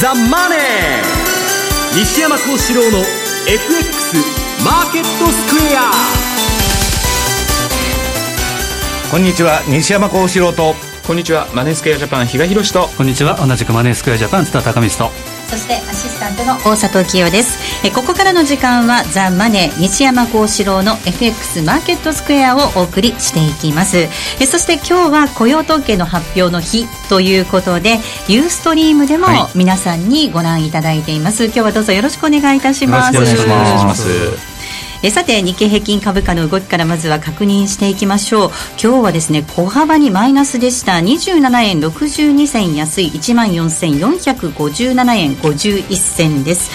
ザ・マネー。西山幸四郎の FX マーケットスクエア。こんにちは西山幸四郎と。こんにちはマネースクエアジャパン比嘉宏と。こんにちは同じくマネースクエアジャパン津田高光とそしてアシスタントの大里清です。えここからの時間はザ・マネー西山幸四郎の FX マーケットスクエアをお送りしていきます。えそして今日は雇用統計の発表の日ということでユーストリームでも皆さんにご覧いただいています、今日はどうぞよろしくお願いいたします。よろしくお願いしますえさて日経平均株価の動きからまずは確認していきましょう。今日はですね小幅にマイナスでした。27円62銭安い。1万4457円51銭です。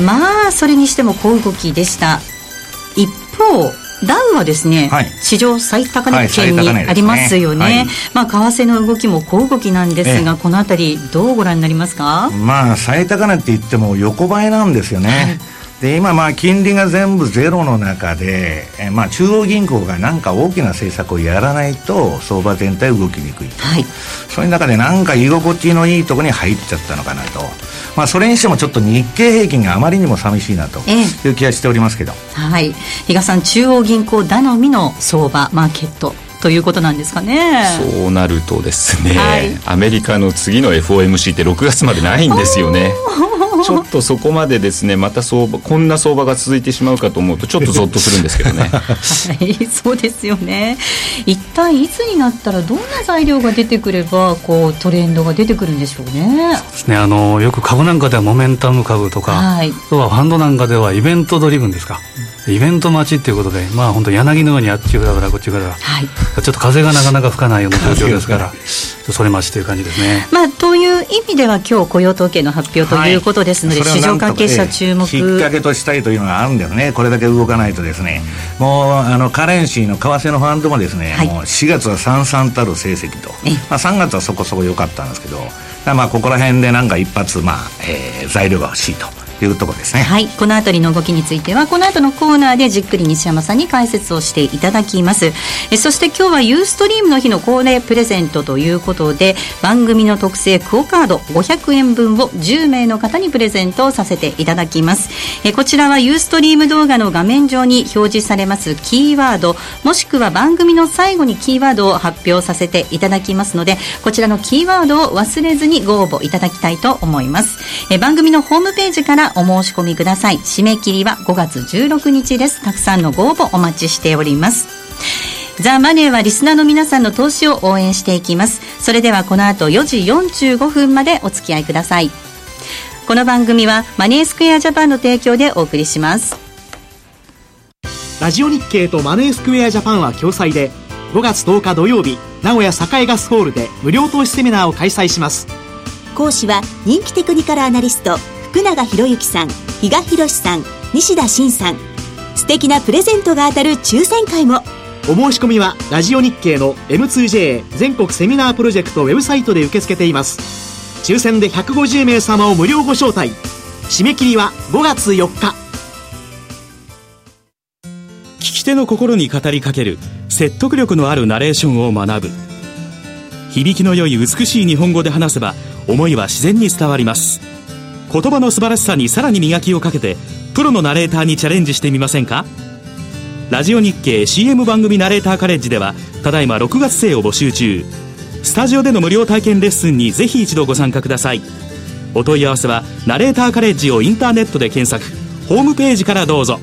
まあそれにしても小動きでした。一方ダウはですね、はい、史上最高値圏にありますよね。はいね。はい、まあ為替の動きも小動きなんですが、このあたりどうご覧になりますか？まあ最高値って言っても横ばいなんですよね、で今まあ金利が全部ゼロの中で、えまあ、中央銀行が何か大きな政策をやらないと相場全体動きにくいと、はい、そういう中でなんか居心地のいいところに入っちゃったのかなと、まあ、それにしてもちょっと日経平均があまりにも寂しいなという気がしておりますけど、えー、はい。比嘉さん中央銀行頼みの相場マーケットということなんですかね。そうなるとですね、はい、アメリカの次の FOMC って6月までないんですよね ちょっとそこまでですねまた相場こんな相場が続いてしまうかと思うとちょっとゾッとするんですけどね。は いそうですよね。一体いつになったらどんな材料が出てくればこうトレンドが出てくるんでしょうね。そうですね。あのよく株なんかではモメンタム株とか、はい、あとはファンドなんかではイベントドリブンですか、イベント待ちっていうことで、まあ本当柳のようにあっちからこっちから、はい、ちょっと風がなかなか吹かないような状況ですから、それ待ちという感じですね。まあという意味では今日雇用統計の発表ということですので、はい、市場関係者注目、きっかけとしたいというのがあるんだよね。これだけ動かないとですね、もうあのカレンシーの為替のファンドもですね、はい、もう4月はさんさんたる成績と、まあ3月はそこそこ良かったんですけど、まあここら辺でなんか一発まあ、えー、材料が欲しいと。いうところですね。はい。この辺りの動きについてはこの後のコーナーでじっくり西山さんに解説をしていただきます。えそして今日はユーストリームの日の恒例プレゼントということで番組の特製クオカード500円分を10名の方にプレゼントさせていただきます。えこちらはユーストリーム動画の画面上に表示されますキーワードもしくは番組の最後にキーワードを発表させていただきますのでこちらのキーワードを忘れずにご応募いただきたいと思います。え番組のホームページからお申し込みください。締め切りは5月16日です。たくさんのご応募お待ちしております。ザ・マネーはリスナーの皆さんの投資を応援していきます。それではこの後4時45分までお付き合いください。この番組はマネースクエアジャパンの提供でお送りします。ラジオ日経とマネースクエアジャパンは共催で5月10日土曜日名古屋栄ガスホールで無料投資セミナーを開催します。講師は人気テクニカルアナリスト福永博之さん比嘉宏さん西田真さん。素敵なプレゼントが当たる抽選会も。お申し込みはラジオ日経の M2J 全国セミナープロジェクトウェブサイトで受け付けています。抽選で150名様を無料ご招待。締め切りは5月4日。聞き手の心に語りかける説得力のあるナレーションを学ぶ。響きの良い美しい日本語で話せば思いは自然に伝わります言葉の素晴らしさにさらに磨きをかけてプロのナレーターにチャレンジしてみませんか？ラジオ日経 CM 番組ナレーターカレッジではただいま6月生を募集中。スタジオでの無料体験レッスンにぜひ一度ご参加ください。お問い合わせはナレーターカレッジをインターネットで検索。ホームページからどうぞ。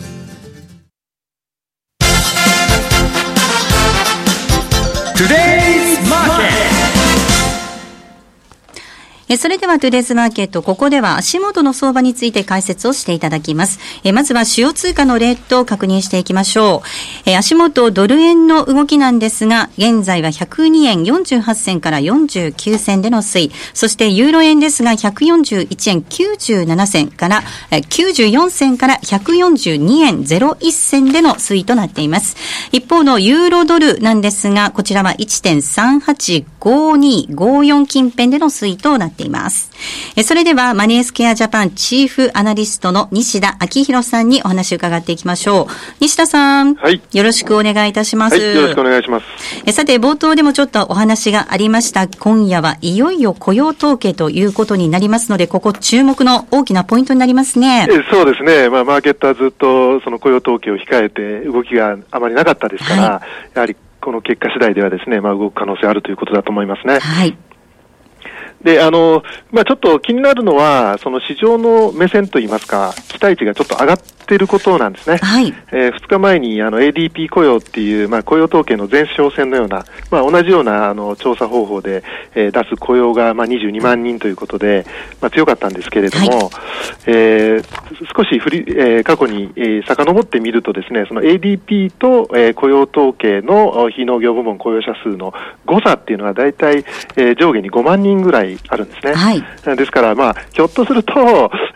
えそれではトゥデイズマーケット、ここでは足元の相場について解説をしていただきます。えまずは主要通貨のレートを確認していきましょう。え足元ドル円の動きなんですが、現在は102円48銭から49銭での推移。そしてユーロ円ですが、141円97銭からえ94銭から142円01銭での推移となっています。一方のユーロドルなんですが、こちらは1.385254近辺での推移となっています。っています。えそれでは、マネースケアジャパンチーフアナリストの西田明宏さんにお話を伺っていきましょう。西田さん。はい。よろしくお願いいたします。はい、よろしくお願いします。えさて、冒頭でもちょっとお話がありました。今夜はいよいよ雇用統計ということになりますので、ここ注目の大きなポイントになりますね。えそうですね。まあ、マーケットはずっとその雇用統計を控えて動きがあまりなかったですから、はい、やはりこの結果次第ではですね、まあ、動く可能性あるということだと思いますね。はい。で、あの、まあ、ちょっと気になるのは、その市場の目線といいますか、期待値がちょっと上がっていることなんですね。はい。えー、2日前にあの ADP 雇用っていう、まあ、雇用統計の前哨戦のような、まあ、同じようなあの調査方法で、えー、出す雇用が、まあ、22万人ということで、まあ、強かったんですけれども、はい、えー、少し振り、えー、過去に、えー、遡ってみるとですね、その ADP と、えー、雇用統計の非農業部門雇用者数の誤差っていうのは大体、えー、上下に5万人ぐらいあるんですね。はい。ですから、まあ、ひょっとすると、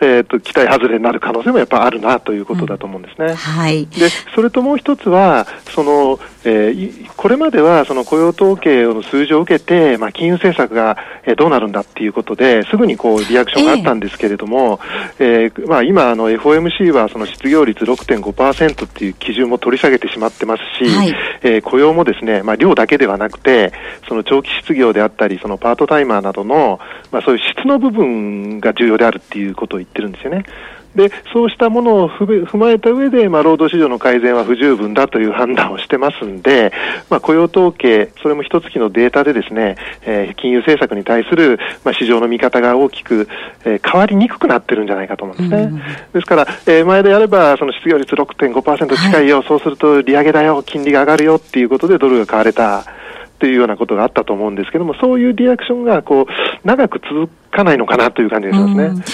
えっ、ー、と、期待外れになる可能性もやっぱあるなということだと思うんですね。うん、はい。で、それともう一つは、その、えー、これまではその雇用統計の数字を受けて、まあ、金融政策が、えー、どうなるんだっていうことですぐにこうリアクションがあったんですけれども、えー、えー、まあ、今あの FOMC はその失業率6.5%っていう基準も取り下げてしまってますし、はい、えー、雇用もですね、まあ、量だけではなくてその長期失業であったりそのパートタイマーなどの、まあ、そういう質の部分が重要であるっていうことを言ってるんですよね。でそうしたものを踏まえた上で、まあ、労働市場の改善は不十分だという判断をしてますんで、まあ、雇用統計、それも一月のデータでですね、えー、金融政策に対する、まあ、市場の見方が大きく、えー、変わりにくくなってるんじゃないかと思うんですね。ですから、えー、前であれば、その失業率6.5%近いよ、はい、そうすると利上げだよ、金利が上がるよっていうことでドルが買われた。というようなことがあったと思うんですけども、そういうリアクションがこう長く続かないのかなという感じがしますね。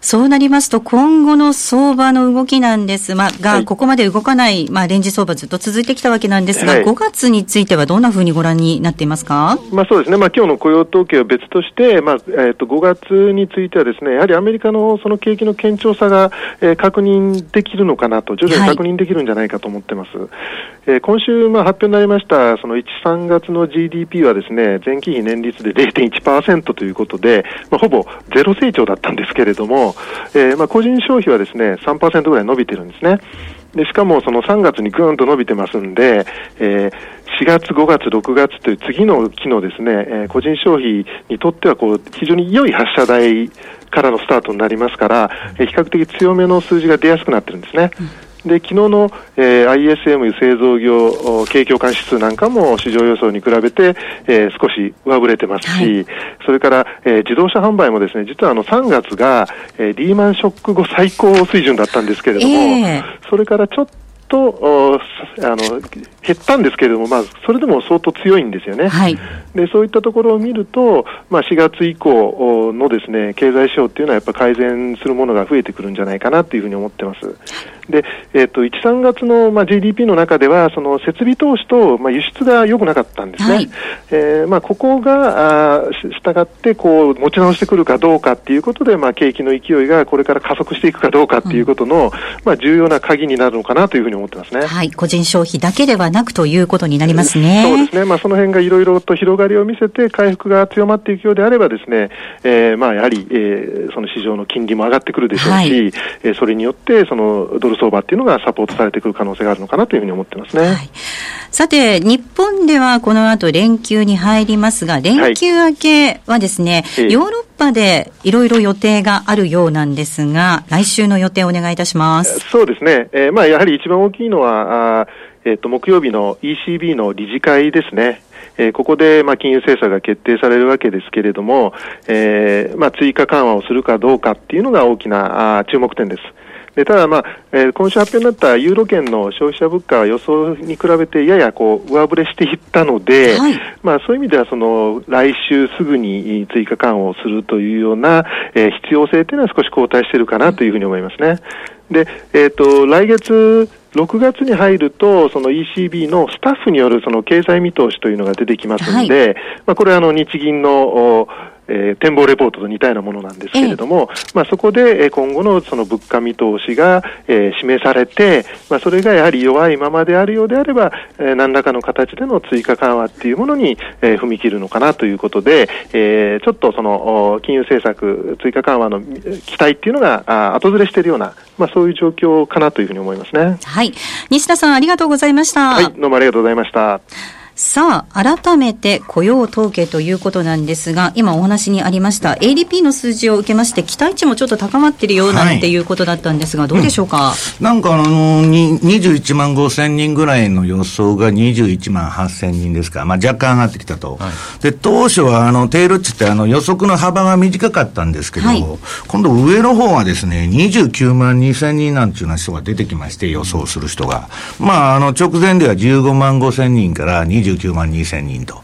そうなりますと、今後の相場の動きなんです。が、はい、ここまで動かない、まあ、レンジ相場ずっと続いてきたわけなんですが、はい、5月についてはどんなふうにご覧になっていますか、まあ、そうですね、まあ今日の雇用統計は別として、まあえー、と5月についてはですね、やはりアメリカのその景気の堅調さが、えー、確認できるのかなと、徐々に確認できるんじゃないかと思ってます。はい、えー、今週、まあ、発表になりました、その1、3月の GDP はですね、前期比年率で0.1%ということで、まあ、ほぼゼロ成長だったんですけれども、えーまあ、個人消費はですね3%ぐらい伸びてるんですね。でしかもその3月にぐーんと伸びてますんで、えー、4月、5月、6月という次の期のですね、えー、個人消費にとってはこう非常に良い発射台からのスタートになりますから、えー、比較的強めの数字が出やすくなってるんですね。うんで昨日の、えー、ISM 製造業景況感指数なんかも市場予想に比べて、えー、少し上振れてますし、はい、それから、えー、自動車販売もですね実はあの3月が、えー、リーマンショック後最高水準だったんですけれども、えー、それからちょっとあの減ったんですけれども、まあ、それでも相当強いんですよね、はい、でそういったところを見ると、まあ、4月以降のですね経済指標っていうのはやっぱ改善するものが増えてくるんじゃないかなというふうに思ってます。で、えーと、1、3月の、まあ、GDP の中ではその設備投資と、まあ、輸出が良くなかったんですね、はい、えー、まあ、ここがあ従ってこう持ち直してくるかどうかっていうことで、まあ、景気の勢いがこれから加速していくかどうかっていうことの、うん、まあ、重要な鍵になるのかなというふうに思ってますね。はい、個人消費だけではなくということになりますね。そうですね。まあその辺がいろいろと広がりを見せて回復が強まっていくようであればですね、えー、まあやはり、えー、その市場の金利も上がってくるでしょうし、はい、えー、それによってそのドル相場っていうのがサポートされてくる可能性があるのかなというふうに思ってますね。はい、さて、日本ではこの後連休に入りますが、連休明けはですね、はい、ヨーロッパでいろいろ予定があるようなんですが、来週の予定をお願いいたします。そうですね。えー、まあやはり一番大きいのは、あえーと、木曜日の ECB の理事会ですね。えー、ここで、まあ、金融政策が決定されるわけですけれども、えーまあ、追加緩和をするかどうかっていうのが大きなあ注目点です。でただ、まあえー、今週発表になったユーロ圏の消費者物価は予想に比べてややこう上振れしていったので、はい、まあ、そういう意味ではその来週すぐに追加緩和をするというような、えー、必要性というのは少し後退しているかなというふうに思いますね。で、えーと、来月6月に入ると、その ECB のスタッフによるその経済見通しというのが出てきますので、はい、まあ、これはあの日銀のえー、展望レポートと似たようなものなんですけれども、まあ、そこで、え今後のその物価見通しが、えー、示されて、まあ、それがやはり弱いままであるようであれば、えー、何らかの形での追加緩和っていうものに、えー、踏み切るのかなということで、えー、ちょっとその金融政策、追加緩和の期待っていうのがあ後ずれしているような、まあ、そういう状況かなというふうに思いますね。はい。西田さん、ありがとうございました。はい、どうもありがとうございました。さあ、改めて雇用統計ということなんですが、今お話にありました ADP の数字を受けまして、期待値もちょっと高まっているようなんていうことだったんですが、どうでしょうか、うん、なんかあの、21万5千人ぐらいの予想が21万8千人ですか、まあ若干上がってきたと。はい、で、当初はあの、テール値ってあの予測の幅が短かったんですけど、はい、今度上の方はですね、29万2千人なんていうような人が出てきまして、予想する人が。まあ、あの、直前では15万5千人から29万2千人と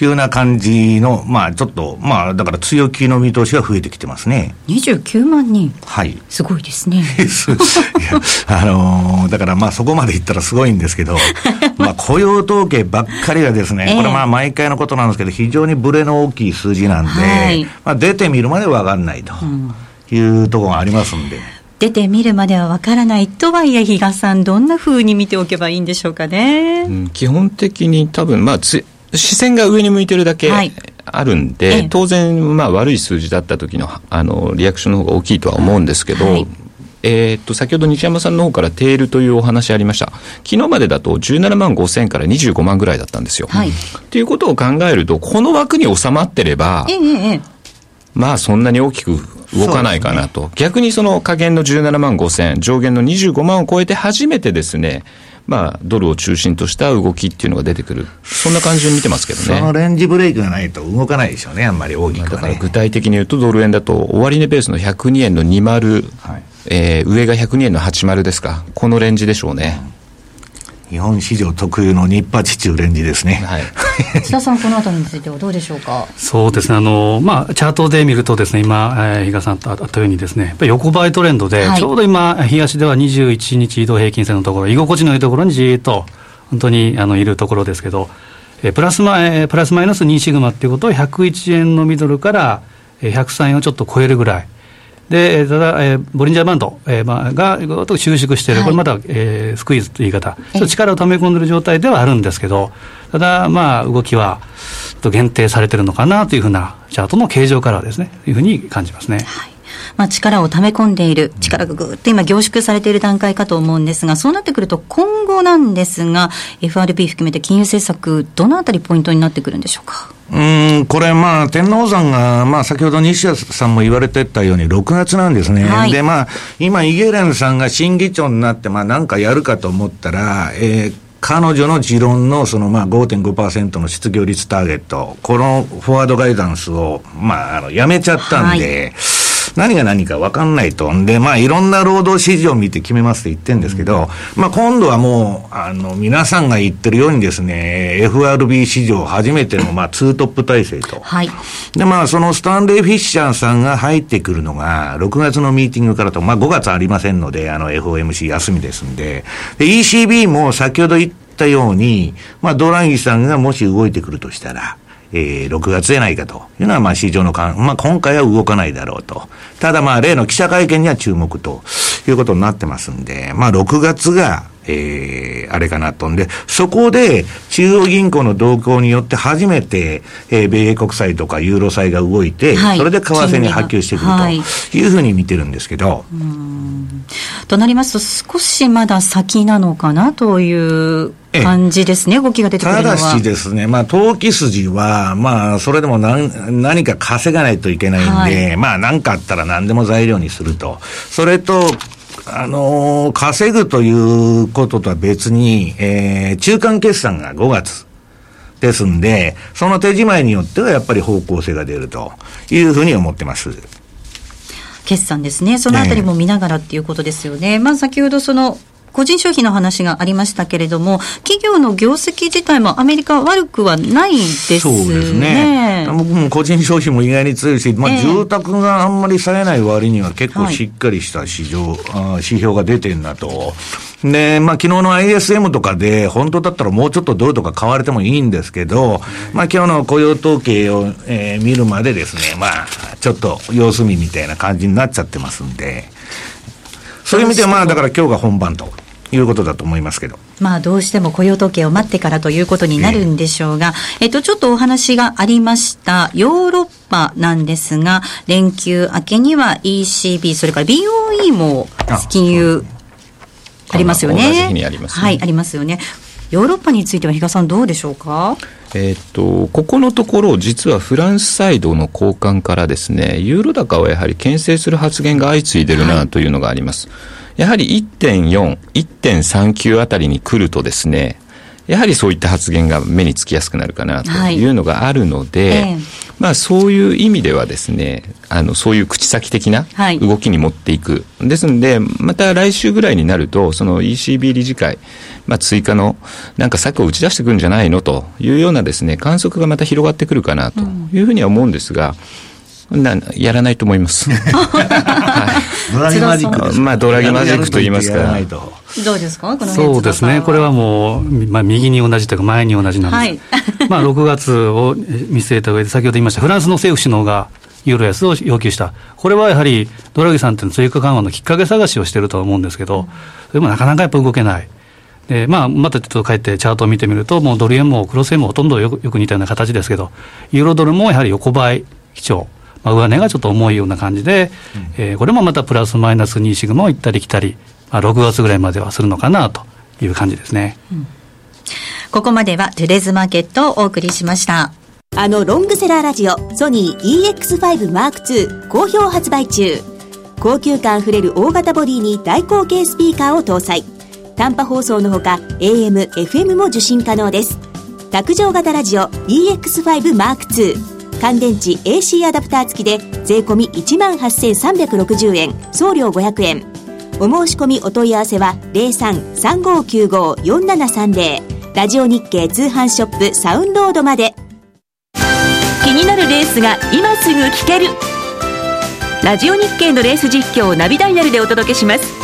いうような感じの、まあちょっと、まあだから強気の見通しが増えてきてますね。29万人はい。すごいですね。いや、あのー、だからまあそこまでいったらすごいんですけど、まあ雇用統計ばっかりがですね、これまあ毎回のことなんですけど、非常にブレの大きい数字なんで、はい、まあ出てみるまでわかんないというところがありますんで。出てみるまではわからないとはいえ、比嘉さん、どんなふうに見ておけばいいんでしょうかね。うん、基本的に多分、まあつ、視線が上に向いてるだけあるんで、はい、当然、まあ、悪い数字だった時のあのリアクションの方が大きいとは思うんですけど、はいえー、っと、先ほど西山さんの方からテールというお話ありました。昨日までだと17万5千から25万ぐらいだったんですよ。はい。っていうことを考えると、この枠に収まってれば、ええ、まあそんなに大きく動かないかなと、ね、逆にその下限の17万5千、上限の25万を超えて初めてですね、まあ、ドルを中心とした動きっていうのが出てくる、そんな感じに見てますけどね。そのレンジブレイクがないと動かないでしょうね、あんまり大きく、ね、だから具体的に言うと、ドル円だと、終値ベースの102円の20、はい。えー、上が102円の80ですか、このレンジでしょうね。うん日本市場特有の日八中レンジですね。はい。須田さん、このあたりについてはどうでしょうか？そうですね、あの、まあ、チャートで見るとですね、今、えー、比嘉さんとあったようにですね、やっぱり横ばいトレンドで、はい、ちょうど今、東では21日移動平均線のところ、居心地のいいところにじっと、本当に、あの、いるところですけど、えプラスマイ、プラスマイナス2シグマっていうことは、101円のミドルから、103円をちょっと超えるぐらい。で、ただ、えー、ボリンジャーバンド、えーまあ、がと収縮している、はい、これまだ、えー、スクイーズという言い方、ちょっと力を溜め込んでいる状態ではあるんですけど、ただ、まあ、動きは、と限定されているのかなというふうな、チャートの形状からはですね、いうふうに感じますね。はいまあ、力を溜め込んでいる、力がぐっと今、凝縮されている段階かと思うんですが、そうなってくると、今後なんですが、FRB 含めて金融政策、どのあたりポイントになってくるんでしょうか？うんこれ、まあ、天皇山が、まあ、先ほど西谷さんも言われてたように、6月なんですね。はい、で、まあ、今、イゲレンさんが新議長になって、まあ、なんかやるかと思ったら、えー、彼女の持論のそのまあ5.5%の失業率ターゲット、このフォワードガイダンスを、まあ、あの、やめちゃったんで、はい何が何か分かんないと。んで、まあ、いろんな労働指示を見て決めますって言ってるんですけど、うん、まあ、今度はもう、あの、皆さんが言ってるようにですね、FRB 史上初めての、まあ、ツートップ体制と。はい。で、まあ、そのスタンレー・フィッシャーさんが入ってくるのが、6月のミーティングからと、まあ、5月ありませんので、あの、FOMC 休みですんで、で、ECB も先ほど言ったように、まあ、ドラギさんがもし動いてくるとしたら、えー、6月じゃないかというのは、まあ、市場の感、まあ、今回は動かないだろうと。ただ、まあ、例の記者会見には注目ということになってますんで、まあ、6月が、えー、あれかなと。んで、そこで中央銀行の動向によって初めて、えー、米国債とかユーロ債が動いて、はい、それで為替に波及してくるとい。うふうに見てるんですけど。はい、となりますと、少しまだ先なのかなという感じですね、動きが出てくるのは。ただしですね、まあ、投機筋は、まあ、それでも何何か稼がないといけないんで、はい、まあ、何かあったら何でも材料にすると。それと、あのー、稼ぐということとは別に、えー、中間決算が5月。ですんで、その手仕舞いによってはやっぱり方向性が出るというふうに思ってます。決算ですね、そのあたりも見ながらっていうことですよね。ねまあ、先ほどその個人消費の話がありましたけれども、企業の業績自体もアメリカ悪くはないですね。そうですね。僕も個人消費も意外に強いし、まあ、住宅があんまりされない割には結構しっかりした市場、はい、指標が出てんなとで、まあ、昨日の ISM とかで、本当だったらもうちょっとドルとか買われてもいいんですけど、まあ、今日の雇用統計を、えー、見るまでですね、まあ、ちょっと様子見みたいな感じになっちゃってますんで、そういう意味では、まあ、だから今日が本番と。いうことだと思いますけど。まあ、どうしても雇用統計を待ってからということになるんでしょうが、えっと、ちょっとお話がありました、ヨーロッパなんですが、連休明けには ECB、それから BOE も金融ありますよね。ねはい、ありますよね。ヨーロッパについては比嘉さんどうでしょうか？えっと、ここのところ、実はフランスサイドの高官からですね、ユーロ高をやはり牽制する発言が相次いでるなというのがあります。はい、やはり1.4、1.39あたりに来るとですね、やはりそういった発言が目につきやすくなるかなというのがあるので、はいええ、まあそういう意味ではですね、あの、そういう口先的な動きに持っていく。はい、ですので、また来週ぐらいになると、その ECB 理事会、まあ追加のなんか策を打ち出してくるんじゃないのというようなですね、観測がまた広がってくるかなというふうには思うんですが、うんなやらないと思います。はい、ドラギマジックまあ、ドラギマジックと言いますか。どうですか？そうですね。これはもう、まあ、右に同じというか、前に同じなんです。はい、まあ、6月を見据えた上で、先ほど言いました、フランスの政府首脳が、ユーロ安を要求した。これはやはり、ドラギさんっていうの追加緩和のきっかけ探しをしてると思うんですけど、でもなかなかやっぱ動けない。でまあ、またちょっと帰ってチャートを見てみると、もうドル円もクロス円もほとんどよくよく似たような形ですけど、ユーロドルもやはり横ばい基調。まあ、上値がちょっと重いような感じで、うん、えー、これもまたプラスマイナス2シグマを行ったり来たり、まあ、6月ぐらいまではするのかなという感じですね。うん、ここまではトゥレーズマーケットをお送りしました。あのロングセラーラジオソニー EX5M2 好評発売中。高級感あふれる大型ボディに大口径スピーカーを搭載。短波放送のほか AM、FM も受信可能です。卓上型ラジオ EX5M2 乾電池 AC アダプター付きで税込1万8360円。送料500円。お申し込みお問い合わせは0335954730ラジオ日経通販ショップサウンロードまで。気になるレースが今すぐ聞ける。ラジオ日経のレース実況をナビダイヤルでお届けします。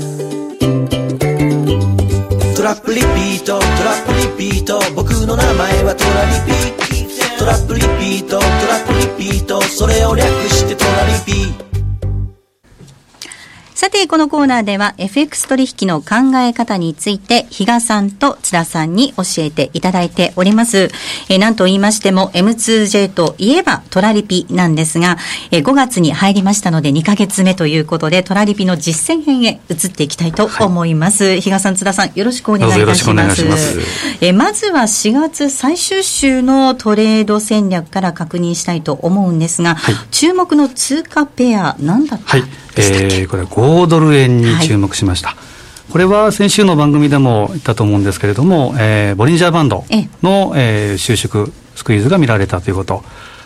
トラップリピートトラップリピート。僕の名前はトラリピ。トラップリピートトラップリピート。それを略してトラリピさて、このコーナーでは FX 取引の考え方について、比嘉さんと津田さんに教えていただいております。えー、なんと言いましても M2J といえばトラリピなんですが、えー、5月に入りましたので2ヶ月目ということで、トラリピの実践編へ移っていきたいと思います。はい、比嘉さん、津田さん、よろしくお願いいたします。ますえー、まずは4月最終週のトレード戦略から確認したいと思うんですが、はい、注目の通貨ペア、何だった？でしたっけ、えー、これ5ドル円に注目しました、はい、これは先週の番組でも言ったと思うんですけれども、えー、ボリンジャーバンドの、えー、収縮スクイーズが見られたということ。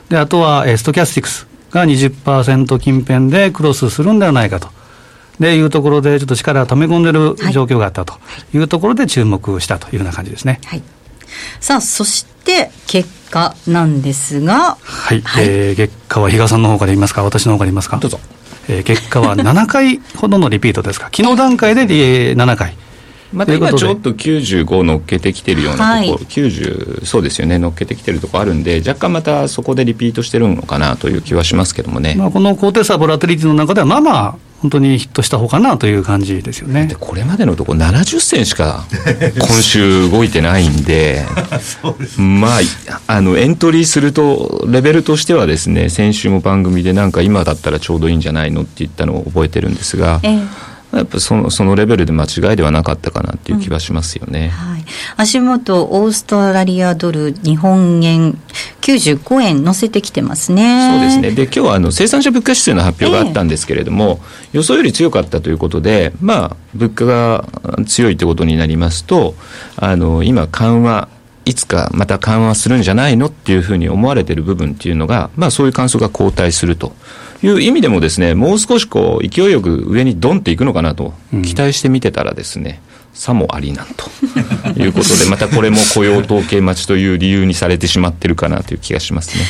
であとは、えー、ストキャスティクスが20%近辺でクロスするんではないかと。でいうところでちょっと力を溜め込んでる状況があったと。いうところで注目したというような感じですね、はい、さあそして結果なんですが。はい、はい、えー、結果は比嘉さんの方から言いますか？私の方から言いますか？どうぞえー、結果は7回ほどのリピートですか、昨日段階で、えー、7回。また今ちょっと95乗っけてきてるようなところ、はい、90そうですよね。乗っけてきてるところあるんで若干またそこでリピートしてるのかなという気はしますけどもね、まあ、この高低差ボラテリティの中ではまあまあ本当にヒットした方かなという感じですよね。でこれまでのところ70銭しか今週動いてないんで まああのエントリーするとレベルとしてはですね先週も番組でなんか今だったらちょうどいいんじゃないのって言ったのを覚えてるんですが、えーやっぱそのそのレベルで間違いではなかったかなっていう気はしますよね、うんはい、足元オーストラリアドル日本円95円乗せてきてますね。そうですね。で今日はあの生産者物価指数の発表があったんですけれども、えー、予想より強かったということでまあ物価が強いということになりますとあの今緩和いつかまた緩和するんじゃないのっていうふうに思われている部分っていうのが、まあそういう感想が後退するという意味でもですね、もう少しこう勢いよく上にドンっていくのかなと期待して見てたらですね、うん、さもありなんと いうことで、またこれも雇用統計待ちという理由にされてしまってるかなという気がしますね。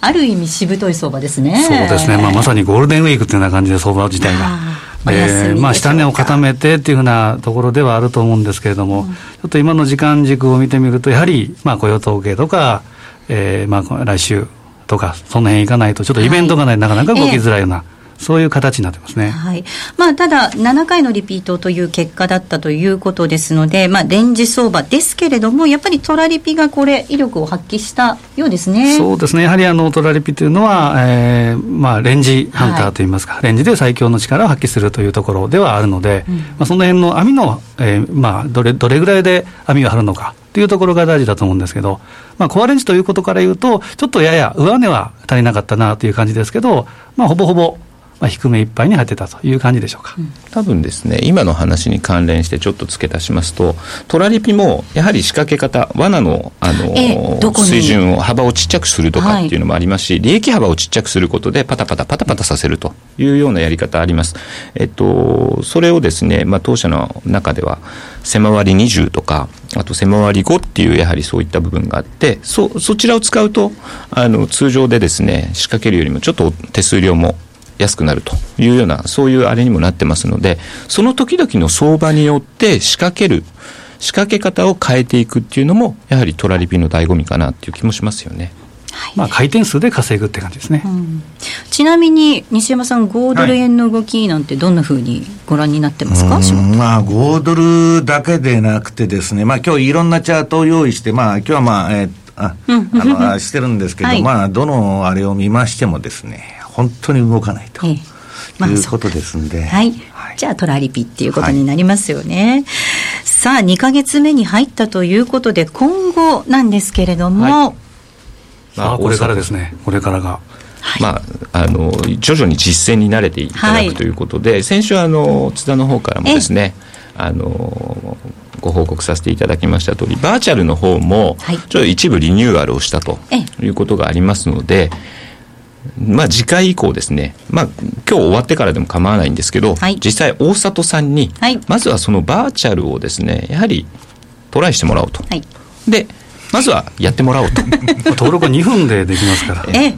ある意味しぶとい相場ですね。そうですね。まあまさにゴールデンウィークというような感じで相場自体が。えー、まあ、下値を固めてっていうふうなところではあると思うんですけれども、うん、ちょっと今の時間軸を見てみると、やはり、まあ、雇用統計とか、えー、まあ、来週とか、その辺いかないと、ちょっとイベントがない、はい、なかなか動きづらいような。えーそういう形になってますね。はい。まあ、ただ、7回のリピートという結果だったということですので、まあ、レンジ相場ですけれども、やっぱりトラリピがこれ、威力を発揮したようですね。そうですね。やはりあの、トラリピというのは、えー、まあ、レンジハンターといいますか、はい、レンジで最強の力を発揮するというところではあるので、うん、まあ、その辺の網の、えー、まあ、どれ、どれぐらいで網が張るのか。というところが大事だと思うんですけど、まあ、コアレンジということから言うと、ちょっとやや上値は足りなかったなという感じですけど、まあ、ほぼほぼまあ、低めいっぱいに入ってたという感じでしょうか、うん、多分ですね今の話に関連してちょっと付け足しますとトラリピもやはり仕掛け方罠のあの水準を幅をちっちゃくするとかっていうのもありますし、はい、利益幅をちっちゃくすることでパタパタパタパタさせるというようなやり方あります、えっと、それをですね、まあ、当社の中では狭割り20とかあと狭割り5っていうやはりそういった部分があってそそちらを使うとあの通常でですね仕掛けるよりもちょっと手数料も安くなるというような、そういうあれにもなってますので、その時々の相場によって仕掛ける、仕掛け方を変えていくっていうのも、やはりトラリピの醍醐味かなっていう気もしますよね。はい、まあ、回転数で稼ぐって感じですね、うん、ちなみに西山さん、5ドル円の動きなんて、どんなふうにご覧になってますか、はい、まあ、5ドルだけでなくてですね、まあ今日いろんなチャートを用意して、まあ今日はまあ、えー、ああのしてるんですけど、はい、まあ、どのあれを見ましてもですね、本当に動かないと。ええ。まあ、いうことですんで、はい、はい、じゃあトラリピっていうことになりますよね、はい、さあ2か月目に入ったということで今後なんですけれども、はい、まあ、これからですね。これからが。まあ、あの徐々に実践に慣れていただくということで、先週あの津田の方からもですねあのご報告させていただきました通りバーチャルの方もちょっと一部リニューアルをしたということがありますので、まあ、次回以降ですね、まあ、今日終わってからでも構わないんですけど、はい、実際大里さんに、はい、まずはそのバーチャルをですねやはりトライしてもらおうと、はい、でまずはやってもらおうと。登録は2分でできますから。え。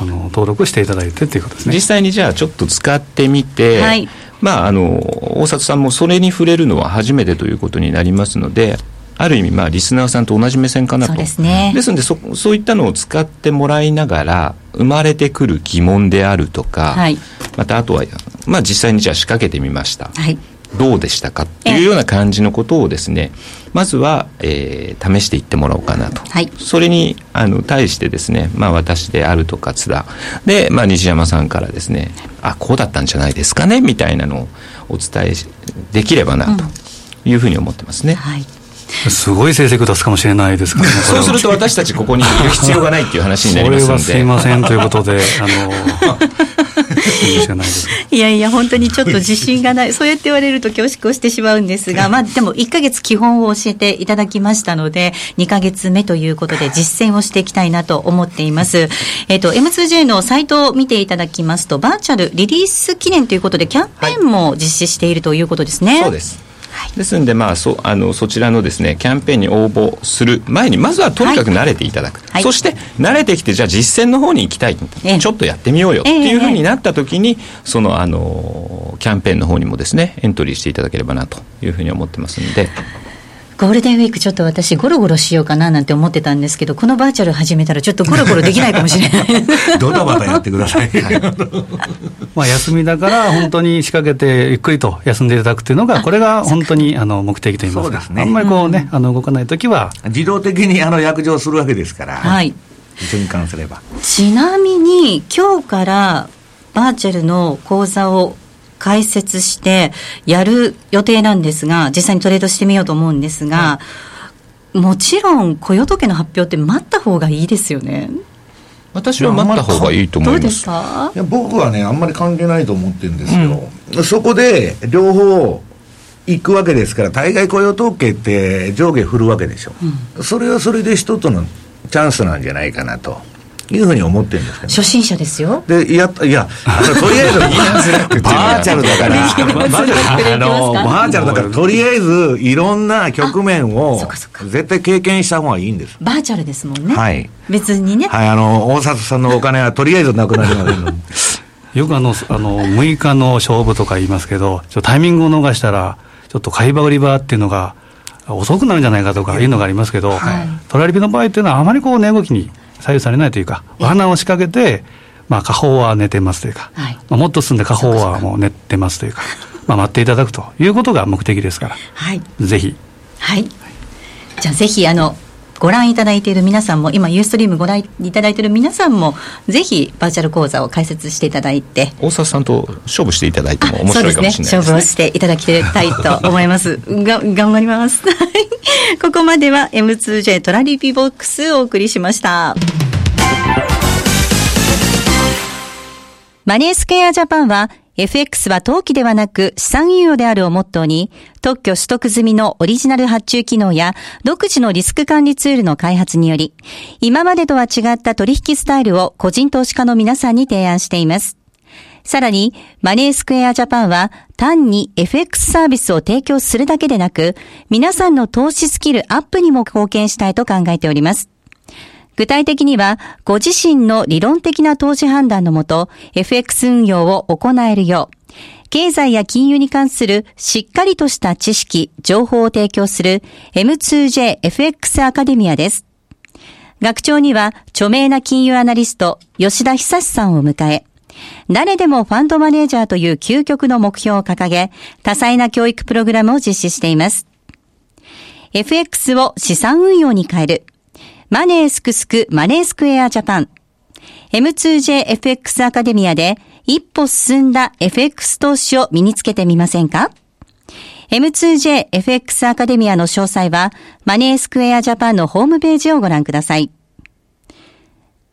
あの登録していただいてっていうことですね。実際にじゃあちょっと使ってみて、はい、まああの大里さんもそれに触れるのは初めてということになりますのである意味、まあ、リスナーさんと同じ目線かなと。ですね。ですので、そ、そういったのを使ってもらいながら、生まれてくる疑問であるとか、はい、またあとは、まあ、実際にじゃあ仕掛けてみました。はい。どうでしたか？っていうような感じのことをですね、まずは、えー、試していってもらおうかなと。はい。それに、あの、対してですね、まあ、私であるとか津田。で、まあ、西山さんからですね、あ、こうだったんじゃないですかね、みたいなのをお伝えできればな、というふうに思ってますね。うん、はい。すごい成績を出すかもしれないですからね。そうすると私たちここにいる必要がないっていう話になりますので。それはすいませんということで、あの、いやいや、本当にちょっと自信がない。そうやって言われると恐縮をしてしまうんですが、まあでも1か月基本を教えていただきましたので、2か月目ということで実践をしていきたいなと思っています。えっ、と、M2J のサイトを見ていただきますと、バーチャルリリース記念ということで、キャンペーンも実施しているということですね。はい、そうです。ですので、まあ、そあのそちらのですねキャンペーンに応募する前にまずはとにかく慣れていただく、はい、そして慣れてきてじゃあ実践の方に行きたい、えちょっとやってみようよっていうふうになった時に、そのあのキャンペーンの方にもですねエントリーしていただければなというふうに思ってますので。ゴールデンウィークちょっと私ゴロゴロしようかななんて思ってたんですけどこのバーチャル始めたらちょっとゴロゴロできないかもしれない。ドタバタやってくださいまあ休みだから本当に仕掛けてゆっくりと休んでいただくっていうのがこれが本当にあの目的といいますか。ね、あんまりこうね、あの動かない時は。自動的にあの約定するわけですから、はい、循環すれば。ちなみに今日からバーチャルの講座を解説してやる予定なんですが、実際にトレードしてみようと思うんですが、はい、もちろん雇用統計の発表って待った方がいいですよね。私は待った方がいいと思います。どうですか？いや僕はね、あんまり関係ないと思ってるんですよ。うん、そこで、両方、行くわけですから、対外雇用統計って上下振るわけでしょ。うん、それはそれで一つのチャンスなんじゃないかなと。いうふうに思ってるんですけど、初心者ですよ。で、いや、いや、とりあえず、バーチャルだから、あの、バーチャルだから、とりあえず、いろんな局面を、絶対経験した方がいいんです。バーチャルですもんね。はい。別にね。はい、あの、大里さんのお金はとりあえずなくなりませんよくあの、あの、6日の勝負とか言いますけど、ちょタイミングを逃したら、ちょっと買い場売り場っていうのが、遅くなるんじゃないかとかいうのがありますけど、はい、トラリピの場合っていうのは、あまりこう値動きに左右されないというか、罠を仕掛けて、まあ、下方は寝てますというか、はい、まあ、もっと進んで下方はもう寝てますというか、まあ、待っていただくということが目的ですから、はい、ぜひ。はい。じゃあ、ぜひ、あの、ご覧いただいている皆さんも、今、ユーストリームご覧いただいている皆さんも、ぜひバーチャル講座を開設していただいて。大沢さんと勝負していただいても面白いかもしれないですね。勝負をしていただきたいと思います。が、頑張ります。ここまでは M2J トラリピボックスをお送りしました。マネースクエアジャパンは FX は投機ではなく資産運用であるをモットーに、特許取得済みのオリジナル発注機能や独自のリスク管理ツールの開発により、今までとは違った取引スタイルを個人投資家の皆さんに提案しています。さらに、マネースクエアジャパンは単に FX サービスを提供するだけでなく、皆さんの投資スキルアップにも貢献したいと考えております。具体的には、ご自身の理論的な投資判断のもと、FX 運用を行えるよう、経済や金融に関するしっかりとした知識、情報を提供する M2JFX アカデミアです。学長には著名な金融アナリスト吉田久志さんを迎え、誰でもファンドマネージャーという究極の目標を掲げ、多彩な教育プログラムを実施しています。FX を資産運用に変える。マネースクスクマネースクエアジャパン。M2JFX アカデミアで一歩進んだ FX 投資を身につけてみませんか ?M2JFX アカデミアの詳細はマネースクエアジャパンのホームページをご覧ください。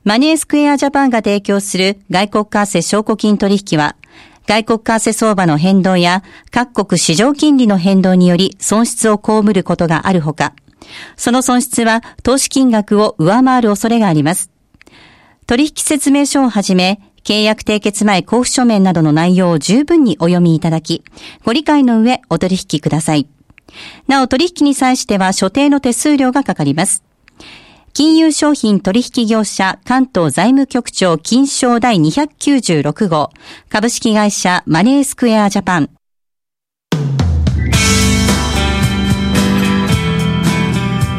マネースクエアジャパンが提供する外国為替証拠金取引は外国為替相場の変動や各国市場金利の変動により損失を被ることがあるほか、その損失は投資金額を上回る恐れがあります。取引説明書をはじめ、契約締結前交付書面などの内容を十分にお読みいただき、ご理解の上お取引ください。なお取引に際しては所定の手数料がかかります。金融商品取引業者関東財務局長金賞第296号株式会社マネースクエアジャパン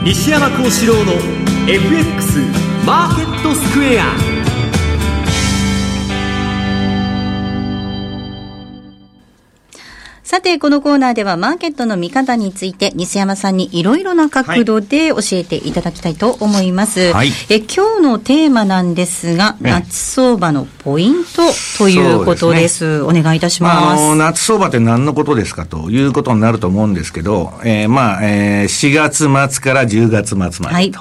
西山幸四郎の FX マーケットスクエア。さて、このコーナーではマーケットの見方について、西山さんにいろいろな角度で教えていただきたいと思います。はい、え今日のテーマなんですが、夏相場のポイントということです。ですね、お願いいたします。まあ、夏相場って何のことですかということになると思うんですけど、えー、まあ、えー、4月末から10月末までと。はい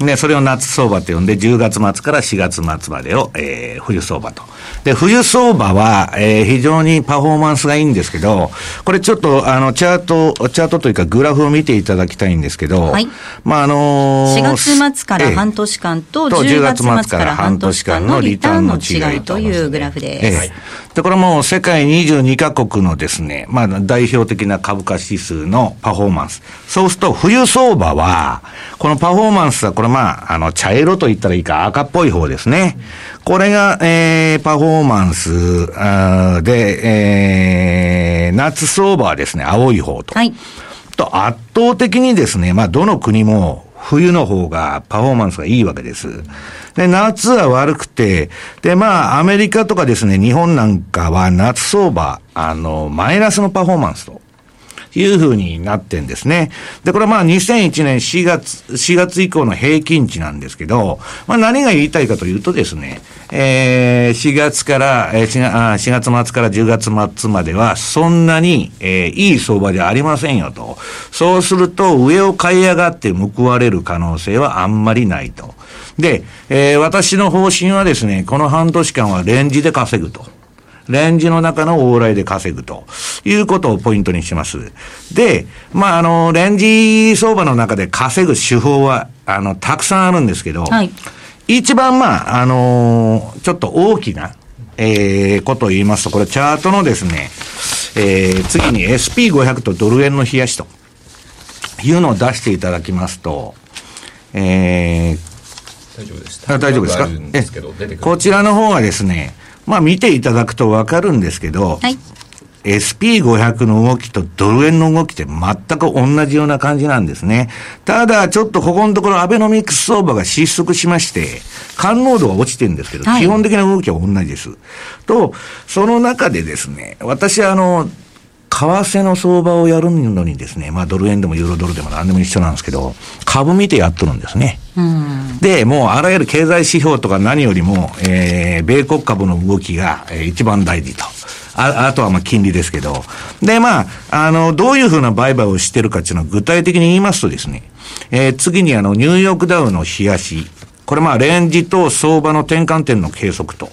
ね、それを夏相場と呼んで、10月末から4月末までを、えー、冬相場と。で、冬相場は、えー、非常にパフォーマンスがいいんですけど、これちょっと、あの、チャート、チャートというかグラフを見ていただきたいんですけど、はい。まあ、あのー、4月末から半年間と、10月末から半年間のリターンの違いというグラフです。えで、これも世界22カ国のですね、まあ、代表的な株価指数のパフォーマンス。そうすると、冬相場は、このパフォーマンスは、これまあ、あの、茶色と言ったらいいか、赤っぽい方ですね。これが、えー、パフォーマンスで、えー、夏相場はですね、青い方と。はい。と、圧倒的にですね、まあ、どの国も冬の方がパフォーマンスがいいわけです。で、夏は悪くて、で、まあ、アメリカとかですね、日本なんかは夏相場、あの、マイナスのパフォーマンスと。いうふうになってんですね。で、これはまあ2001年4月、4月以降の平均値なんですけど、まあ何が言いたいかというとですね、えー、4月から、えー、4, 月末から10月末まではそんなに、えー、いい相場ではありませんよと。そうすると上を買い上がって報われる可能性はあんまりないと。で、えー、私の方針はですね、この半年間はレンジで稼ぐと。レンジの中の往来で稼ぐということをポイントにします。で、まあ、あの、レンジ相場の中で稼ぐ手法は、あの、たくさんあるんですけど、はい、一番、まあ、あのー、ちょっと大きな、えー、ことを言いますと、これチャートのですね、えー、次に SP500 とドル円の冷やしというのを出していただきますと、えー、大丈夫です。大丈夫ですか？えこちらの方はですね、まあ見ていただくとわかるんですけど、はい、SP500 の動きとドル円の動きって全く同じような感じなんですね。ただ、ちょっとここのところアベノミクス相場が失速しまして、感濃度が落ちてるんですけど、はい、基本的な動きは同じです。と、その中でですね、私はあの、為替の相場をやるのにですね、まあドル円でもユーロドルでも何でも一緒なんですけど、株見てやっとるんですね。で、もうあらゆる経済指標とか何よりも、えー、米国株の動きが、えー、一番大事と。ああとはまあ金利ですけど。で、まあ、あの、どういうふうな売買をしてるかっていうのは具体的に言いますとですね、えー、次にあの、ニューヨークダウの冷やし。これまあ、レンジと相場の転換点の計測と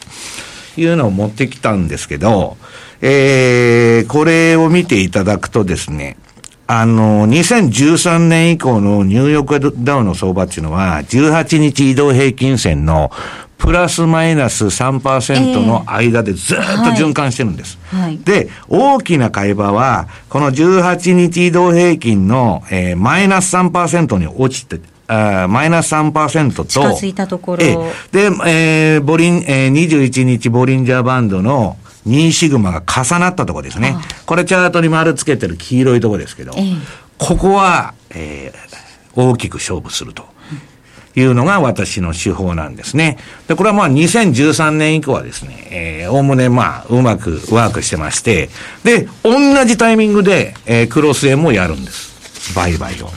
いうのを持ってきたんですけど、えー、これを見ていただくとですね、あの、2013年以降のニューヨークダウの相場っていうのは、18日移動平均線のプラスマイナス3%の間でずっと循環してるんです。えーはい、で、大きな買い場は、この18日移動平均の、えー、マイナス3%に落ちて、あマイナス3%と、近づいたところ。えで、えー、ボリン、えー、21日ボリンジャーバンドの2シグマが重なったとこですね。これチャートに丸つけてる黄色いとこですけど、えー、ここは、えー、大きく勝負すると。いうのが私の手法なんですね。で、これはまあ2013年以降はですね、えー、おおむねまあうまくワークしてまして、で、同じタイミングで、えー、クロス円もやるんです。売買を。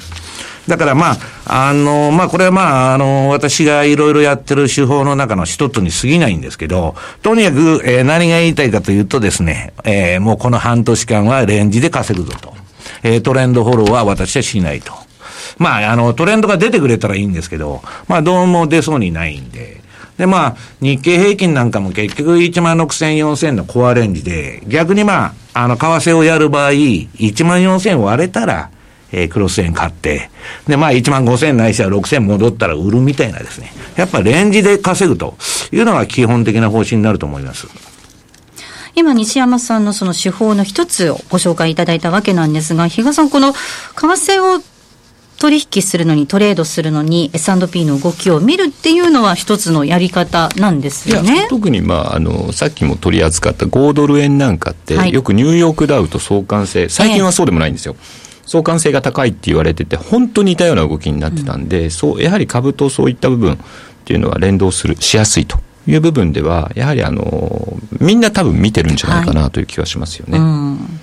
だからまあ、あの、まあこれはまあ、あの、私がいろいろやってる手法の中の一つに過ぎないんですけど、とにかく、えー、何が言いたいかというとですね、えー、もうこの半年間はレンジで稼ぐぞと。えー、トレンドフォローは私はしないと。まあ、あの、トレンドが出てくれたらいいんですけど、まあ、どうも出そうにないんで。で、まあ、日経平均なんかも結局1万6000、4000のコアレンジで、逆にまあ、あの、為替をやる場合、1万4000割れたら、えー、クロス円買って、で、まあ1万5千ないしは6千戻ったら売るみたいなですね。やっぱレンジで稼ぐというのが基本的な方針になると思います。今、西山さんのその手法の一つをご紹介いただいたわけなんですが、比嘉さん、この為替を取引するのに、トレードするのに、S&P の動きを見るっていうのは、一つのやり方なんですよね特に、まあ、あのさっきも取り扱った5ドル円なんかって、はい、よくニューヨークダウと相関性、最近はそうでもないんですよ。ええ相関性が高いって言われてて、本当に似たような動きになってたんで、うん、そうやはり株とそういった部分っていうのは連動するしやすいという部分では、やはりあのみんな多分見てるんじゃないかなという気はしますよね。はいうん。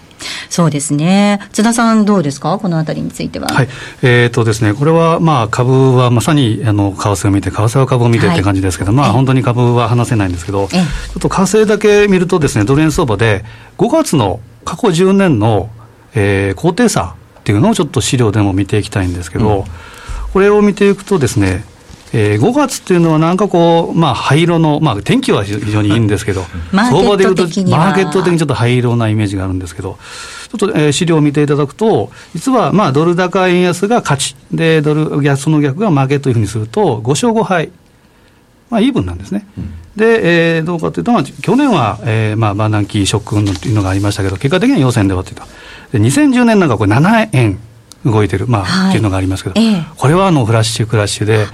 そうですね。津田さん、どうですか、このあたりについては。はい、えーとですね、これは、まあ、株はまさにあの為替を見て、為替は株を見てって感じですけど、はい、まあ、本当に株は話せないんですけど、ちょっと為替だけ見るとですね、ドル円相場で、5月の過去10年の、えー、高低差っていうのをちょっと資料でも見ていきたいんですけど、うん、これを見ていくとですね、えー、5月っていうのはなんかこう、まあ、灰色の、まあ、天気は非常にいいんですけど、相場でいうと、マーケット的にちょっと灰色なイメージがあるんですけど、ちょっと、えー、資料を見ていただくと、実は、まあ、ドル高円安が勝ち、で、ドル、その逆が負けというふうにすると、5勝5敗、まあ、イーブンなんですね。うんで、えー、どうかというと、まあ、去年は、えーまあ、バーナンキーショック運動というのがありましたけど、結果的には予選で終わっていた。で2010年なんかこれ7円動いてる、まあ、はい、っていうのがありますけど、えこれはあのフラッシュクラッシュで、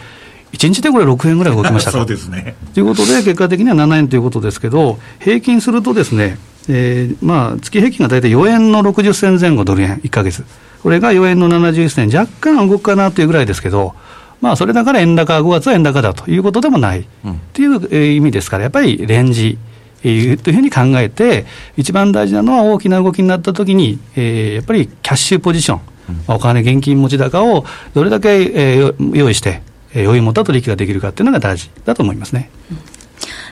1日でこれ6円ぐらい動きましたそうですね。ということで、結果的には7円ということですけど、平均するとですね、えーまあ、月平均が大体4円の60銭前後ドル円、1か月。これが4円の71銭、若干動くかなというぐらいですけど、まあ、それだから円高、5月は円高だということでもない、うん、という、えー、意味ですから、やっぱりレンジというふうに考えて、一番大事なのは大きな動きになったときに、えー、やっぱりキャッシュポジション、お金、現金持ち高をどれだけ、えー、用意して、えー、余裕持った取引ができるかっていうのが大事だと思いますね。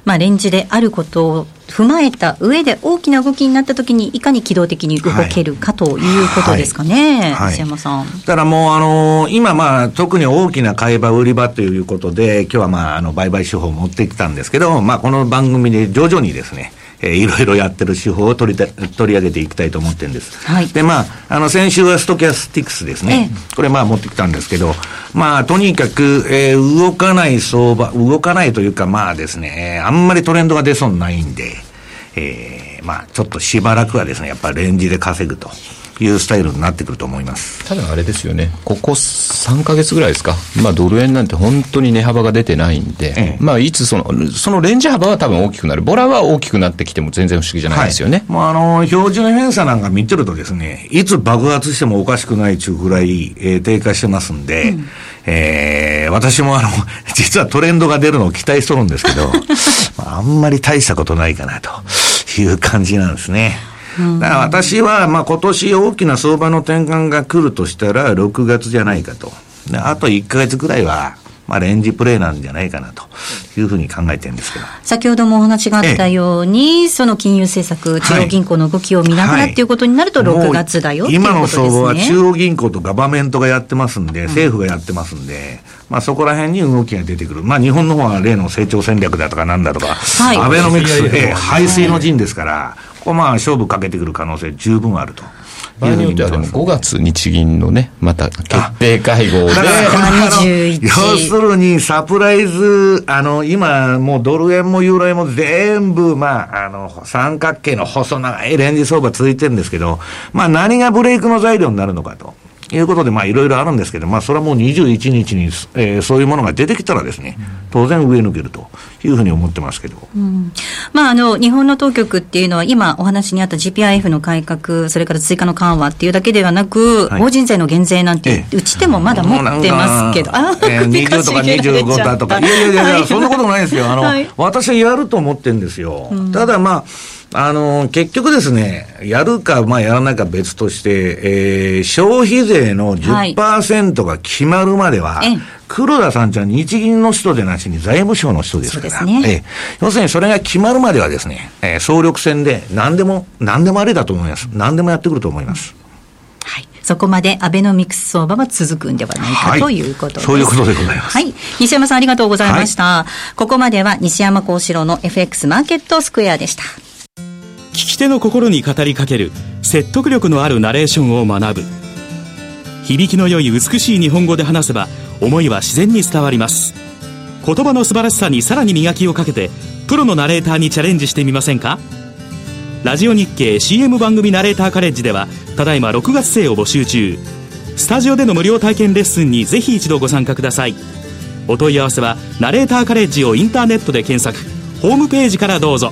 まあ、レンジであることを踏まえた上で大きな動きになったときにいかに機動的に動けるかということですかね、はい西、山さん。だからもう、あのー、今、まあ、特に大きな買い場、売り場ということで、今日は、まあ、あの売買手法を持ってきたんですけど、まあ、この番組で徐々にですね、えー、いろいろやってる手法を取り取り上げていきたいと思ってるんです。はい、で、まあ、あの、先週はストキャスティックスですね。ええ、これまあ持ってきたんですけど、まあ、とにかく、えー、動かない相場、動かないというか、まあですね、あんまりトレンドが出そうないんで、えー、まあ、ちょっとしばらくはですね、やっぱりレンジで稼ぐと。いうスタイルになってくると思います。ただあれですよね、ここ3か月ぐらいですか、まあ、ドル円なんて本当に値幅が出てないんで、ええ、まあ、いつその、そのレンジ幅は多分大きくなる、ボラは大きくなってきても全然不思議じゃないですよね、はい、もうあの標準偏差なんか見てるとですね、いつ爆発してもおかしくない中ぐらい、えー、低下してますんで、うん、えー、私もあの、実はトレンドが出るのを期待しとるんですけど、あんまり大したことないかなという感じなんですね。だから私は、まあ今年大きな相場の転換が来るとしたら、6月じゃないかと。であと1か月ぐらいは、まあ、レンジプレーなんじゃないかなというふうに考えてるんですけど。先ほどもお話があったように、その金融政策、中央銀行の動きを見ながらっていうことになると、6月だよ、はい、今の相場は中央銀行とガバメントがやってますんで、政府がやってますんで、まあ、そこら辺に動きが出てくる、まあ、日本の方は例の成長戦略だとかなんだとか、はい、アベノミクス、え排水の陣ですから、ここまあ勝負かけてくる可能性十分あると。場合によってはでも5月日銀のね、また決定会合で。要するにサプライズ、あの、今もうドル円もユーロ円も全部、まあ、あの、三角形の細長いレンジ相場続いてるんですけど、まあ何がブレイクの材料になるのかと。いうことで、まあ、いろいろあるんですけど、まあ、それはもう21日に、えー、そういうものが出てきたらですね、当然上抜けるというふうに思ってますけど。うん、まあ、あの、日本の当局っていうのは、今お話にあった GPIF の改革、それから追加の緩和っていうだけではなく、はい、法人税の減税なんて、うちでもまだ持ってますけど、あ、えー、20とか25だとか、いやいやいや、はい、そんなことないですよ。あの、はい、私はやると思ってるんですよ。うん、ただまあ、あの、結局ですね、やるか、まあ、やらないか別として、えー、消費税の10%が決まるまでは、はい、黒田さんちは日銀の人でなしに財務省の人ですから、ね、えー、要するにそれが決まるまではですね、えー、総力戦で何でも、何でもありだと思います。何でもやってくると思います。はい。そこまでアベノミクス相場は続くんではないか、はい、ということです。そういうことでございます。はい。西山さんありがとうございました。はい、ここまでは西山幸四郎の FX マーケットスクエアでした。聞き手の心に語りかける説得力のあるナレーションを学ぶ。響きの良い美しい日本語で話せば思いは自然に伝わります。言葉の素晴らしさにさらに磨きをかけてプロのナレーターにチャレンジしてみませんか？ラジオ日経 CM 番組ナレーターカレッジではただいま6月生を募集中。スタジオでの無料体験レッスンにぜひ一度ご参加ください。お問い合わせはナレーターカレッジをインターネットで検索。ホームページからどうぞ。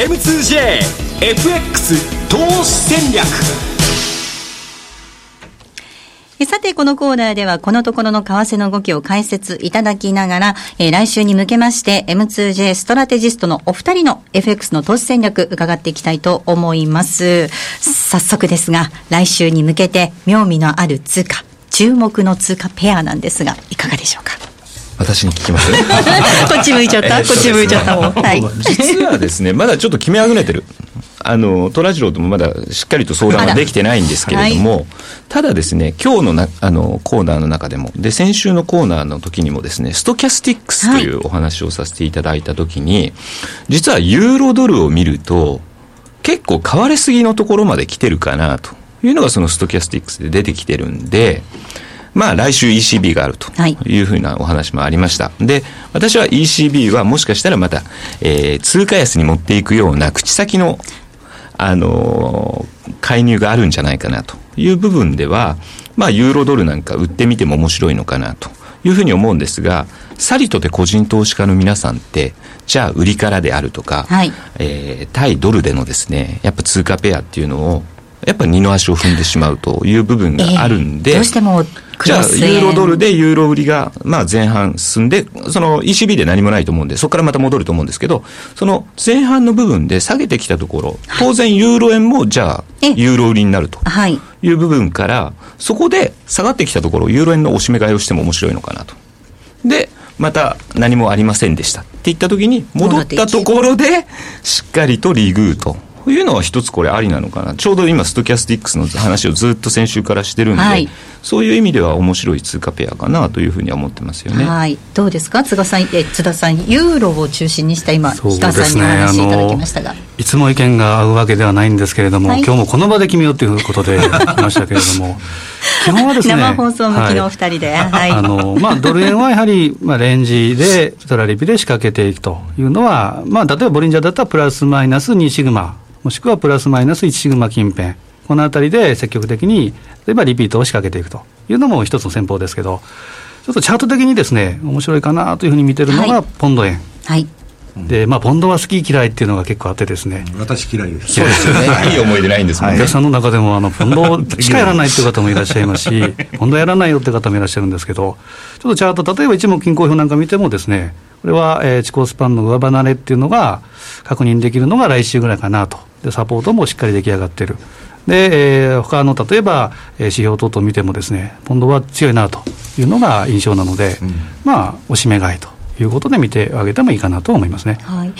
M2JFX 投資戦略さて、このコーナーでは、このところの為替の動きを解説いただきながら、えー、来週に向けまして、M2J ストラテジストのお二人の FX の投資戦略、伺っていきたいと思います。早速ですが、来週に向けて、妙味のある通貨、注目の通貨ペアなんですが、いかがでしょうか？私に聞きます？こっち向いちゃった？こっち向いちゃったもん、はい、実はですねまだちょっと決めあぐねてる。あのトラジローともまだしっかりと相談ができてないんですけれども、はい、ただですね今日のなあのコーナーの中でもで先週のコーナーの時にもですねストキャスティックスというお話をさせていただいた時に、はい、実はユーロドルを見ると結構買われすぎのところまで来てるかなというのがそのストキャスティックスで出てきてるんでまあ来週 ECB があるというふうなお話もありました。で、私は ECB はもしかしたらまた、えー、通貨安に持っていくような口先の、あのー、介入があるんじゃないかなという部分では、まあユーロドルなんか売ってみても面白いのかなというふうに思うんですが、さりとて個人投資家の皆さんって、じゃあ売りからであるとか、はい、えー、対ドルでのですね、やっぱ通貨ペアっていうのを、やっぱ二の足を踏んでしまうという部分があるんで、えー、どうしてもじゃあ、ユーロドルでユーロ売りが、まあ前半進んで、その ECB で何もないと思うんで、そこからまた戻ると思うんですけど、その前半の部分で下げてきたところ、当然ユーロ円もじゃあ、ユーロ売りになるという部分から、そこで下がってきたところ、ユーロ円の押し目買いをしても面白いのかなと。で、また何もありませんでしたって言った時に、戻ったところで、しっかりとリグーと。いうのは一つこれありなのかな。ちょうど今ストキャスティックスの話をずっと先週からしてるんで、はい、そういう意味では面白い通貨ペアかなというふうには思ってますよね。はい、どうですか？津田さんえ津田さんユーロを中心にした今氷川、さんにお話しいただきましたが。いつも意見が合うわけではないんですけれども、はい、今日もこの場で決めようということで 来ましたけれども基本はですね生放送向きのお二人で、はい、あのまあドル円はやはりまあレンジでトラリピで仕掛けていくというのはまあ例えばボリンジャーだったらプラスマイナス2シグマもしくはプラスマイナス1シグマ近辺、このあたりで積極的に、例えばリピートを仕掛けていくというのも一つの戦法ですけど、ちょっとチャート的にですね、面白いかなというふうに見てるのが、ポンド円。はい、で、まあ、ポンドは好き嫌いっていうのが結構あってですね。私嫌いです。そうですよね。いい思い出ないんですもんね。お客さんの中でも、あの、ポンドしかやらないっていう方もいらっしゃいますし、ポンドやらないよって方もいらっしゃるんですけど、ちょっとチャート、例えば一目均衡表なんか見てもですね、これは、えー、地高スパンの上離れっていうのが確認できるのが来週ぐらいかなと。で、サポートもしっかり出来上がってる。で、えー、他の例えば、えー、指標等々見てもですね、ポンドは強いなというのが印象なので、うん、まあ、押し目買いということで見てあげてもいいかなと思いますね。はい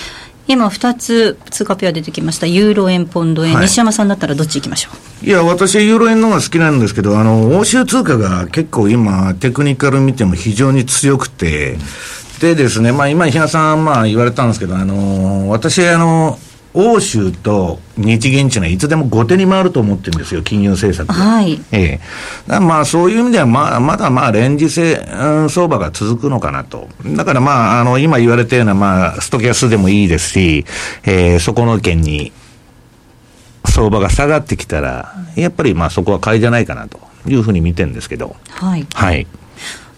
今2つ通貨ペア出てきましたユーロ円ポンド円、はい、西山さんだったらどっちいきましょう？いや私はユーロ円の方が好きなんですけどあの欧州通貨が結構今テクニカル見ても非常に強くて、でですね、まあ、今、比嘉さん、まあ、言われたんですけど、あの私、あの欧州と日銀っていうのはいつでも後手に回ると思ってるんですよ、金融政策はい。ええ。まあそういう意味ではまあ、まだまあレンジ性、うん、相場が続くのかなと。だからまあ、あの、今言われたようなまあ、ストキャスでもいいですし、えー、そこの県に相場が下がってきたら、やっぱりまあそこは買いじゃないかなというふうに見てるんですけど。はい。はい。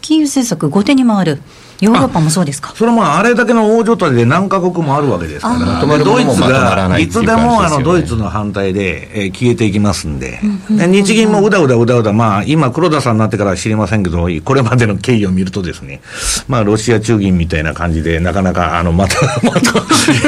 金融政策後手に回る。ヨーロッパもそうですか？それもあれだけの大所帯で何カ国もあるわけですから、ドイツがいつでもあのドイツの反対で、えー、消えていきますんで、日銀もうだうだうだうだ、まあ、今、黒田さんになってから知りませんけど、これまでの経緯を見るとですね、まあ、ロシア中銀みたいな感じで、なかなか、あの、また、また、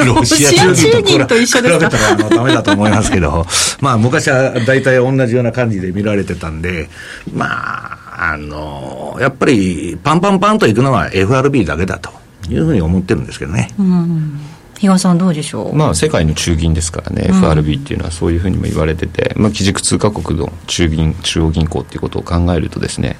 ロシア中銀と一緒ですか比べたらあのダメだと思いますけど、まあ、昔は大体同じような感じで見られてたんで、まあ、あの、やっぱり、パンパンパンといくのは FRB だけだと。いうふうに思ってるんですけどね。うん比嘉さんどうでしょう、まあ、世界の中銀ですからね、うん、FRB っていうのはそういうふうにも言われてて、まあ、基軸通貨国の中銀中央銀行っていうことを考えるとですね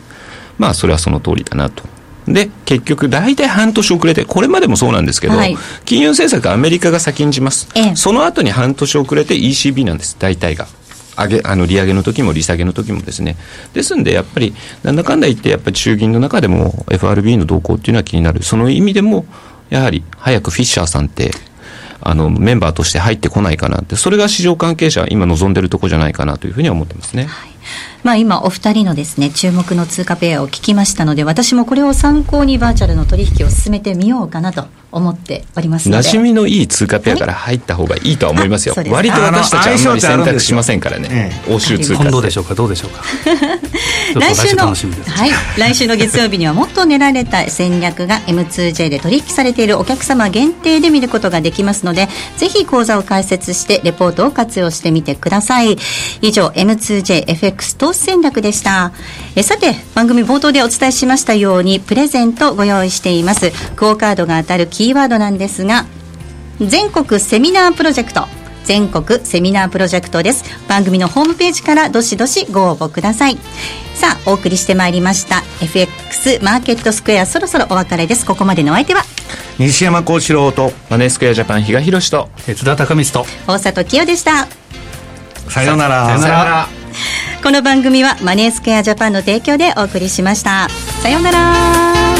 まあそれはその通りだなと。で結局大体半年遅れてこれまでもそうなんですけど、はい、金融政策アメリカが先んじます、ええ、その後に半年遅れて ECB なんです大体が。上げあの利上げの時も利下げの時もですね。ですんでやっぱりなんだかんだ言ってやっぱり中銀の中でも FRB の動向っていうのは気になる。その意味でもやはり早くフィッシャーさんってあのメンバーとして入ってこないかなって。それが市場関係者今望んでるとこじゃないかなというふうには思ってますね。はい。まあ、今お二人のですね注目の通貨ペアを聞きましたので私もこれを参考にバーチャルの取引を進めてみようかなと思っておりますので。馴染みのいい通貨ペアから入った方がいいとは思いますよ、割と私たちはあんまり選択しませんからね、欧州通貨どうでしょうかどうでしょうか。来週のはい。来週の月曜日にはもっと練られた戦略が M2J で取引されているお客様限定で見ることができますのでぜひ講座を開設してレポートを活用してみてください。以上 M2JFX 投資戦略でした。えさて番組冒頭でお伝えしましたようにプレゼントご用意しています。クオカードが当たるキーワードなんですが全国セミナープロジェクト。全国セミナープロジェクトです。番組のホームページからどしどしご応募ください。さあお送りしてまいりました FX マーケットスクエアそろそろお別れです。ここまでのお相手は西山幸四郎とマネースクエアジャパン比嘉宏と津田隆光と大里清でした。さようなら。さようならこの番組はマネースクエアジャパンの提供でお送りしました。さようなら。